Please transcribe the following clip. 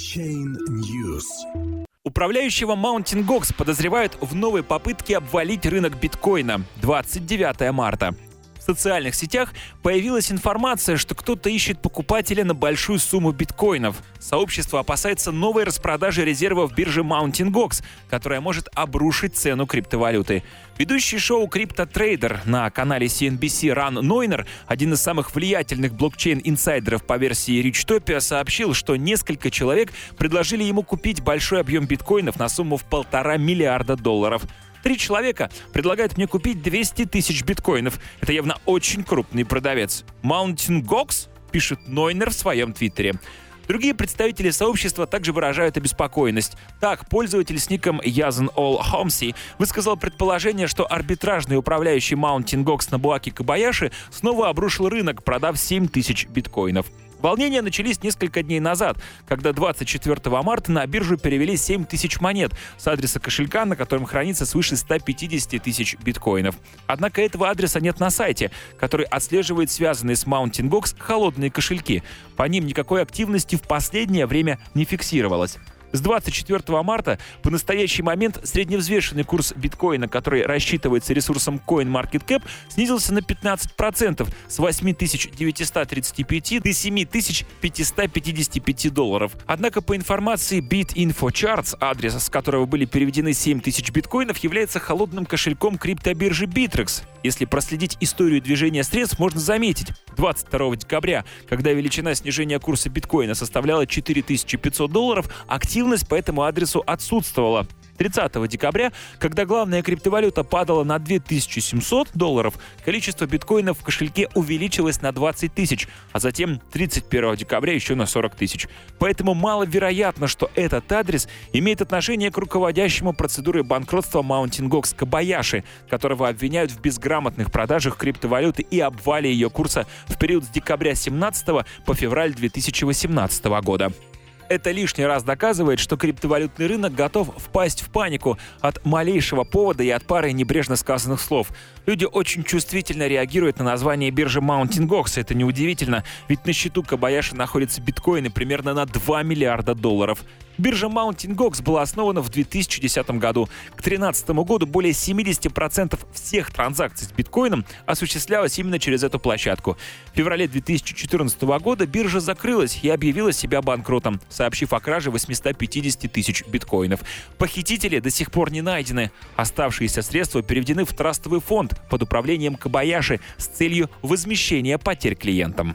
Blockchain News. Управляющего Mountain Gox подозревают в новой попытке обвалить рынок биткоина 29 марта. Социальных сетях появилась информация, что кто-то ищет покупателя на большую сумму биткоинов. Сообщество опасается новой распродажи резервов биржи Mountain Gox, которая может обрушить цену криптовалюты. Ведущий шоу CryptoTrader на канале CNBC Ран Нойнер, один из самых влиятельных блокчейн-инсайдеров по версии Richtopia, сообщил, что несколько человек предложили ему купить большой объем биткоинов на сумму в полтора миллиарда долларов. Три человека предлагают мне купить 200 тысяч биткоинов. Это явно очень крупный продавец. Mountain Gox, пишет Нойнер в своем твиттере. Другие представители сообщества также выражают обеспокоенность. Так, пользователь с ником Язен All Хомси высказал предположение, что арбитражный управляющий Mountain Gox на Буаки Кабаяши снова обрушил рынок, продав 7 тысяч биткоинов. Волнения начались несколько дней назад, когда 24 марта на биржу перевели 7 тысяч монет с адреса кошелька, на котором хранится свыше 150 тысяч биткоинов. Однако этого адреса нет на сайте, который отслеживает связанные с Mountain Gox холодные кошельки. По ним никакой активности в последнее время не фиксировалось. С 24 марта по настоящий момент средневзвешенный курс биткоина, который рассчитывается ресурсом CoinMarketCap, снизился на 15% с 8935 до 7555 долларов. Однако по информации BitInfoCharts, адрес с которого были переведены 7000 биткоинов, является холодным кошельком криптобиржи Bittrex. Если проследить историю движения средств, можно заметить, 22 декабря, когда величина снижения курса биткоина составляла 4500 долларов, активность по этому адресу отсутствовала. 30 декабря, когда главная криптовалюта падала на 2700 долларов, количество биткоинов в кошельке увеличилось на 20 тысяч, а затем 31 декабря еще на 40 тысяч. Поэтому маловероятно, что этот адрес имеет отношение к руководящему процедуре банкротства Mountain Gox Кабаяши, которого обвиняют в безграмотных продажах криптовалюты и обвале ее курса в период с декабря 2017 по февраль 2018 года. Это лишний раз доказывает, что криптовалютный рынок готов впасть в панику от малейшего повода и от пары небрежно сказанных слов. Люди очень чувствительно реагируют на название биржи Mountain Gox. Это неудивительно, ведь на счету Кабаяши находятся биткоины примерно на 2 миллиарда долларов. Биржа Mountain Gox была основана в 2010 году. К 2013 году более 70% всех транзакций с биткоином осуществлялось именно через эту площадку. В феврале 2014 года биржа закрылась и объявила себя банкротом, сообщив о краже 850 тысяч биткоинов. Похитители до сих пор не найдены. Оставшиеся средства переведены в трастовый фонд под управлением Кабаяши с целью возмещения потерь клиентам.